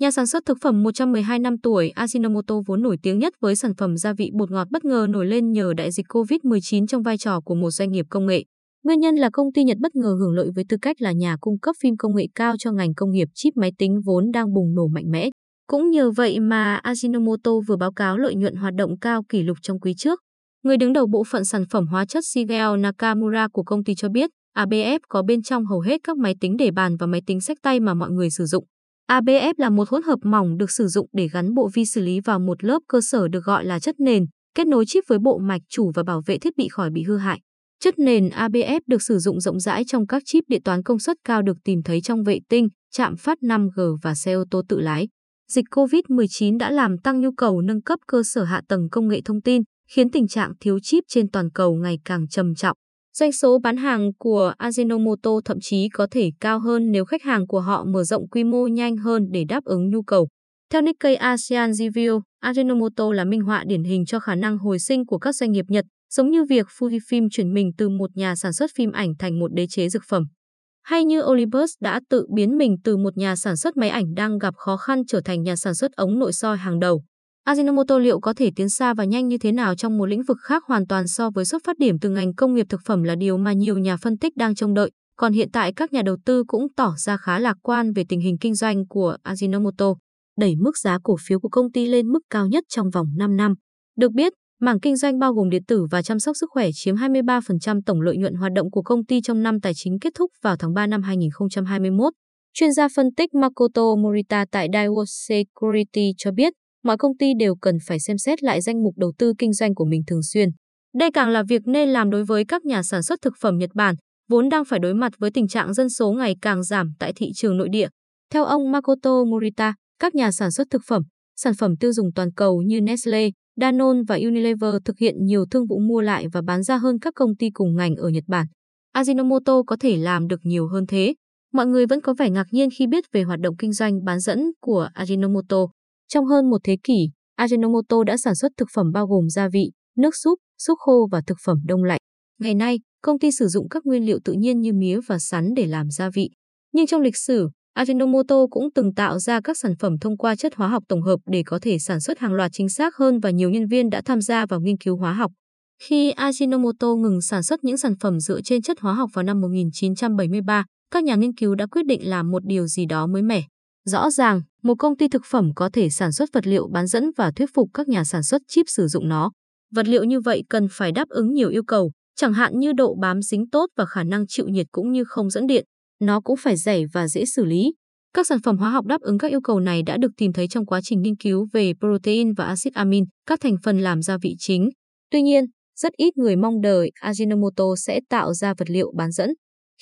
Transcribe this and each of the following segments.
Nhà sản xuất thực phẩm 112 năm tuổi Ajinomoto vốn nổi tiếng nhất với sản phẩm gia vị bột ngọt bất ngờ nổi lên nhờ đại dịch COVID-19 trong vai trò của một doanh nghiệp công nghệ. Nguyên nhân là công ty Nhật bất ngờ hưởng lợi với tư cách là nhà cung cấp phim công nghệ cao cho ngành công nghiệp chip máy tính vốn đang bùng nổ mạnh mẽ. Cũng nhờ vậy mà Ajinomoto vừa báo cáo lợi nhuận hoạt động cao kỷ lục trong quý trước. Người đứng đầu bộ phận sản phẩm hóa chất Shigeo Nakamura của công ty cho biết, ABF có bên trong hầu hết các máy tính để bàn và máy tính sách tay mà mọi người sử dụng. ABF là một hỗn hợp mỏng được sử dụng để gắn bộ vi xử lý vào một lớp cơ sở được gọi là chất nền, kết nối chip với bộ mạch chủ và bảo vệ thiết bị khỏi bị hư hại. Chất nền ABF được sử dụng rộng rãi trong các chip điện toán công suất cao được tìm thấy trong vệ tinh, chạm phát 5G và xe ô tô tự lái. Dịch COVID-19 đã làm tăng nhu cầu nâng cấp cơ sở hạ tầng công nghệ thông tin, khiến tình trạng thiếu chip trên toàn cầu ngày càng trầm trọng. Doanh số bán hàng của Ajinomoto thậm chí có thể cao hơn nếu khách hàng của họ mở rộng quy mô nhanh hơn để đáp ứng nhu cầu. Theo Nikkei ASEAN Review, Ajinomoto là minh họa điển hình cho khả năng hồi sinh của các doanh nghiệp Nhật, giống như việc Fujifilm chuyển mình từ một nhà sản xuất phim ảnh thành một đế chế dược phẩm. Hay như Olympus đã tự biến mình từ một nhà sản xuất máy ảnh đang gặp khó khăn trở thành nhà sản xuất ống nội soi hàng đầu. Ajinomoto liệu có thể tiến xa và nhanh như thế nào trong một lĩnh vực khác hoàn toàn so với xuất phát điểm từ ngành công nghiệp thực phẩm là điều mà nhiều nhà phân tích đang trông đợi. Còn hiện tại các nhà đầu tư cũng tỏ ra khá lạc quan về tình hình kinh doanh của Ajinomoto, đẩy mức giá cổ phiếu của công ty lên mức cao nhất trong vòng 5 năm. Được biết, mảng kinh doanh bao gồm điện tử và chăm sóc sức khỏe chiếm 23% tổng lợi nhuận hoạt động của công ty trong năm tài chính kết thúc vào tháng 3 năm 2021. Chuyên gia phân tích Makoto Morita tại Daiwa Security cho biết, mọi công ty đều cần phải xem xét lại danh mục đầu tư kinh doanh của mình thường xuyên. Đây càng là việc nên làm đối với các nhà sản xuất thực phẩm Nhật Bản, vốn đang phải đối mặt với tình trạng dân số ngày càng giảm tại thị trường nội địa. Theo ông Makoto Morita, các nhà sản xuất thực phẩm, sản phẩm tiêu dùng toàn cầu như Nestle, Danone và Unilever thực hiện nhiều thương vụ mua lại và bán ra hơn các công ty cùng ngành ở Nhật Bản. Ajinomoto có thể làm được nhiều hơn thế. Mọi người vẫn có vẻ ngạc nhiên khi biết về hoạt động kinh doanh bán dẫn của Ajinomoto. Trong hơn một thế kỷ, Ajinomoto đã sản xuất thực phẩm bao gồm gia vị, nước súp, súp khô và thực phẩm đông lạnh. Ngày nay, công ty sử dụng các nguyên liệu tự nhiên như mía và sắn để làm gia vị. Nhưng trong lịch sử, Ajinomoto cũng từng tạo ra các sản phẩm thông qua chất hóa học tổng hợp để có thể sản xuất hàng loạt chính xác hơn và nhiều nhân viên đã tham gia vào nghiên cứu hóa học. Khi Ajinomoto ngừng sản xuất những sản phẩm dựa trên chất hóa học vào năm 1973, các nhà nghiên cứu đã quyết định làm một điều gì đó mới mẻ. Rõ ràng, một công ty thực phẩm có thể sản xuất vật liệu bán dẫn và thuyết phục các nhà sản xuất chip sử dụng nó. Vật liệu như vậy cần phải đáp ứng nhiều yêu cầu, chẳng hạn như độ bám dính tốt và khả năng chịu nhiệt cũng như không dẫn điện. Nó cũng phải dày và dễ xử lý. Các sản phẩm hóa học đáp ứng các yêu cầu này đã được tìm thấy trong quá trình nghiên cứu về protein và axit amin, các thành phần làm gia vị chính. Tuy nhiên, rất ít người mong đợi Ajinomoto sẽ tạo ra vật liệu bán dẫn.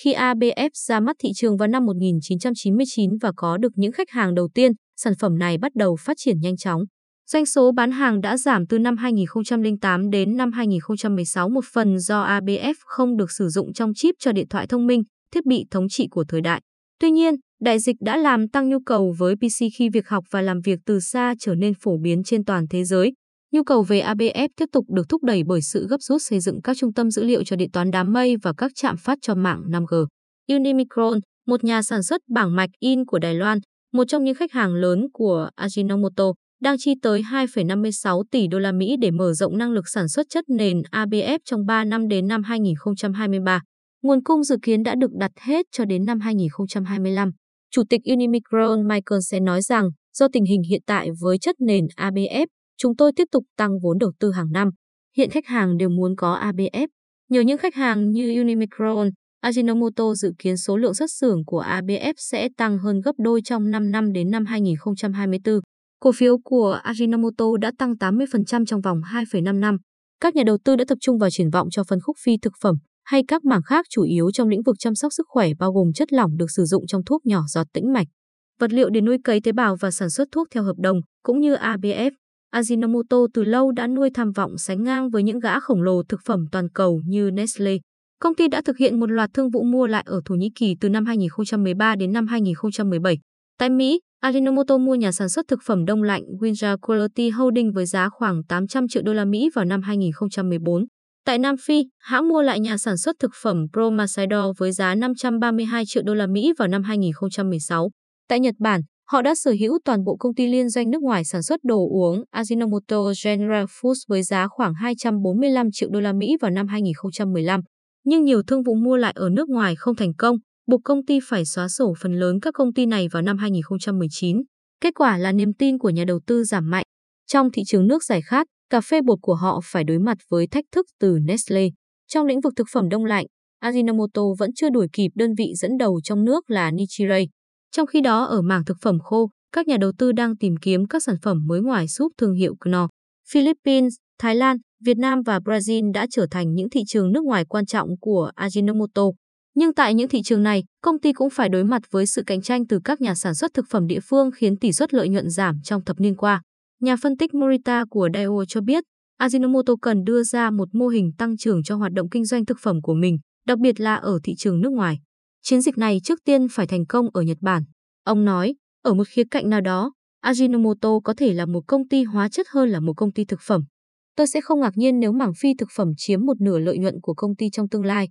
Khi ABF ra mắt thị trường vào năm 1999 và có được những khách hàng đầu tiên, sản phẩm này bắt đầu phát triển nhanh chóng. Doanh số bán hàng đã giảm từ năm 2008 đến năm 2016 một phần do ABF không được sử dụng trong chip cho điện thoại thông minh, thiết bị thống trị của thời đại. Tuy nhiên, đại dịch đã làm tăng nhu cầu với PC khi việc học và làm việc từ xa trở nên phổ biến trên toàn thế giới. Nhu cầu về ABF tiếp tục được thúc đẩy bởi sự gấp rút xây dựng các trung tâm dữ liệu cho điện toán đám mây và các trạm phát cho mạng 5G. Unimicron, một nhà sản xuất bảng mạch in của Đài Loan, một trong những khách hàng lớn của Ajinomoto, đang chi tới 2,56 tỷ đô la Mỹ để mở rộng năng lực sản xuất chất nền ABF trong 3 năm đến năm 2023. Nguồn cung dự kiến đã được đặt hết cho đến năm 2025. Chủ tịch Unimicron Michael sẽ nói rằng, do tình hình hiện tại với chất nền ABF, chúng tôi tiếp tục tăng vốn đầu tư hàng năm. Hiện khách hàng đều muốn có ABF. Nhờ những khách hàng như Unimicron, Ajinomoto dự kiến số lượng xuất xưởng của ABF sẽ tăng hơn gấp đôi trong 5 năm đến năm 2024. Cổ phiếu của Ajinomoto đã tăng 80% trong vòng 2,5 năm. Các nhà đầu tư đã tập trung vào triển vọng cho phân khúc phi thực phẩm hay các mảng khác chủ yếu trong lĩnh vực chăm sóc sức khỏe bao gồm chất lỏng được sử dụng trong thuốc nhỏ giọt tĩnh mạch, vật liệu để nuôi cấy tế bào và sản xuất thuốc theo hợp đồng, cũng như ABF. Ajinomoto từ lâu đã nuôi tham vọng sánh ngang với những gã khổng lồ thực phẩm toàn cầu như Nestle. Công ty đã thực hiện một loạt thương vụ mua lại ở Thổ Nhĩ Kỳ từ năm 2013 đến năm 2017. Tại Mỹ, Ajinomoto mua nhà sản xuất thực phẩm đông lạnh Winja Quality Holding với giá khoảng 800 triệu đô la Mỹ vào năm 2014. Tại Nam Phi, hãng mua lại nhà sản xuất thực phẩm Promasidor với giá 532 triệu đô la Mỹ vào năm 2016. Tại Nhật Bản, Họ đã sở hữu toàn bộ công ty liên doanh nước ngoài sản xuất đồ uống Ajinomoto General Foods với giá khoảng 245 triệu đô la Mỹ vào năm 2015. Nhưng nhiều thương vụ mua lại ở nước ngoài không thành công, buộc công ty phải xóa sổ phần lớn các công ty này vào năm 2019. Kết quả là niềm tin của nhà đầu tư giảm mạnh. Trong thị trường nước giải khát, cà phê bột của họ phải đối mặt với thách thức từ Nestle. Trong lĩnh vực thực phẩm đông lạnh, Ajinomoto vẫn chưa đuổi kịp đơn vị dẫn đầu trong nước là Nichirei. Trong khi đó ở mảng thực phẩm khô, các nhà đầu tư đang tìm kiếm các sản phẩm mới ngoài súp thương hiệu Knorr. Philippines, Thái Lan, Việt Nam và Brazil đã trở thành những thị trường nước ngoài quan trọng của Ajinomoto. Nhưng tại những thị trường này, công ty cũng phải đối mặt với sự cạnh tranh từ các nhà sản xuất thực phẩm địa phương khiến tỷ suất lợi nhuận giảm trong thập niên qua. Nhà phân tích Morita của Daewoo cho biết, Ajinomoto cần đưa ra một mô hình tăng trưởng cho hoạt động kinh doanh thực phẩm của mình, đặc biệt là ở thị trường nước ngoài. Chiến dịch này trước tiên phải thành công ở Nhật Bản. Ông nói, ở một khía cạnh nào đó, Ajinomoto có thể là một công ty hóa chất hơn là một công ty thực phẩm. Tôi sẽ không ngạc nhiên nếu mảng phi thực phẩm chiếm một nửa lợi nhuận của công ty trong tương lai.